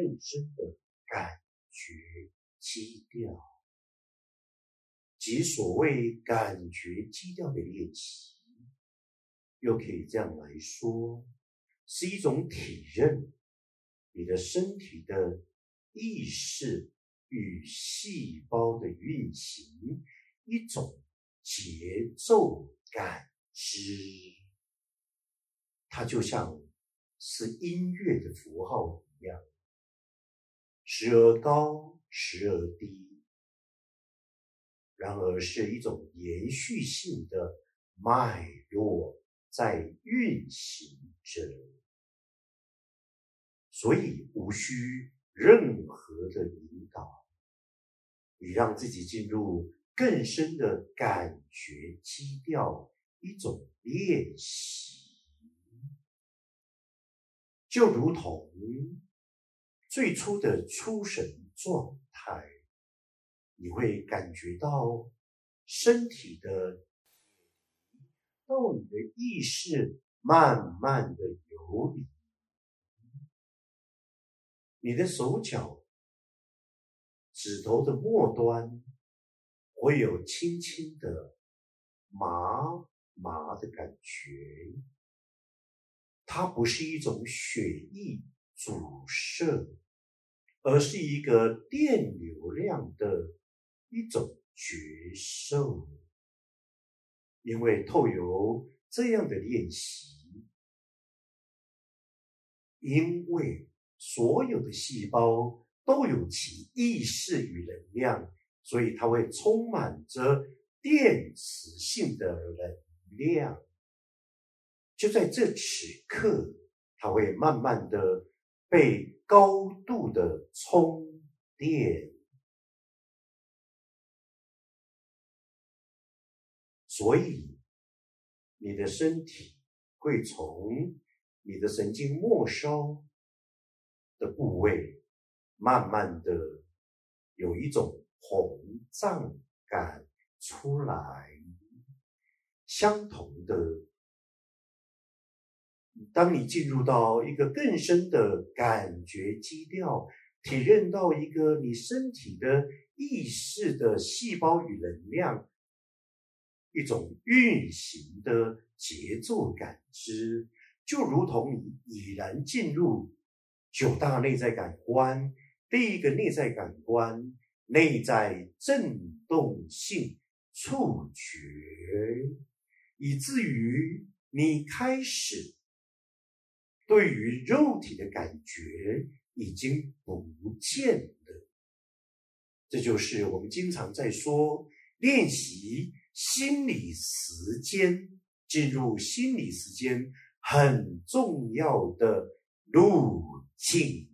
更深的感觉基调，即所谓感觉基调的练习，又可以这样来说，是一种体认你的身体的意识与细胞的运行，一种节奏感知，它就像。是音乐的符号一样，时而高，时而低，然而是一种延续性的脉络在运行着，所以无需任何的引导，你让自己进入更深的感觉基调，一种练习。就如同最初的出神状态，你会感觉到身体的到你的意识慢慢的游离，你的手脚指头的末端会有轻轻的麻麻的感觉。它不是一种血液阻塞，而是一个电流量的一种觉受。因为透由这样的练习，因为所有的细胞都有其意识与能量，所以它会充满着电磁性的能量。就在这此刻，它会慢慢的被高度的充电，所以你的身体会从你的神经末梢的部位，慢慢的有一种膨胀感出来，相同的。当你进入到一个更深的感觉基调，体验到一个你身体的意识的细胞与能量一种运行的节奏感知，就如同你已然进入九大内在感官，第一个内在感官内在震动性触觉，以至于你开始。对于肉体的感觉已经不见了，这就是我们经常在说练习心理时间，进入心理时间很重要的路径。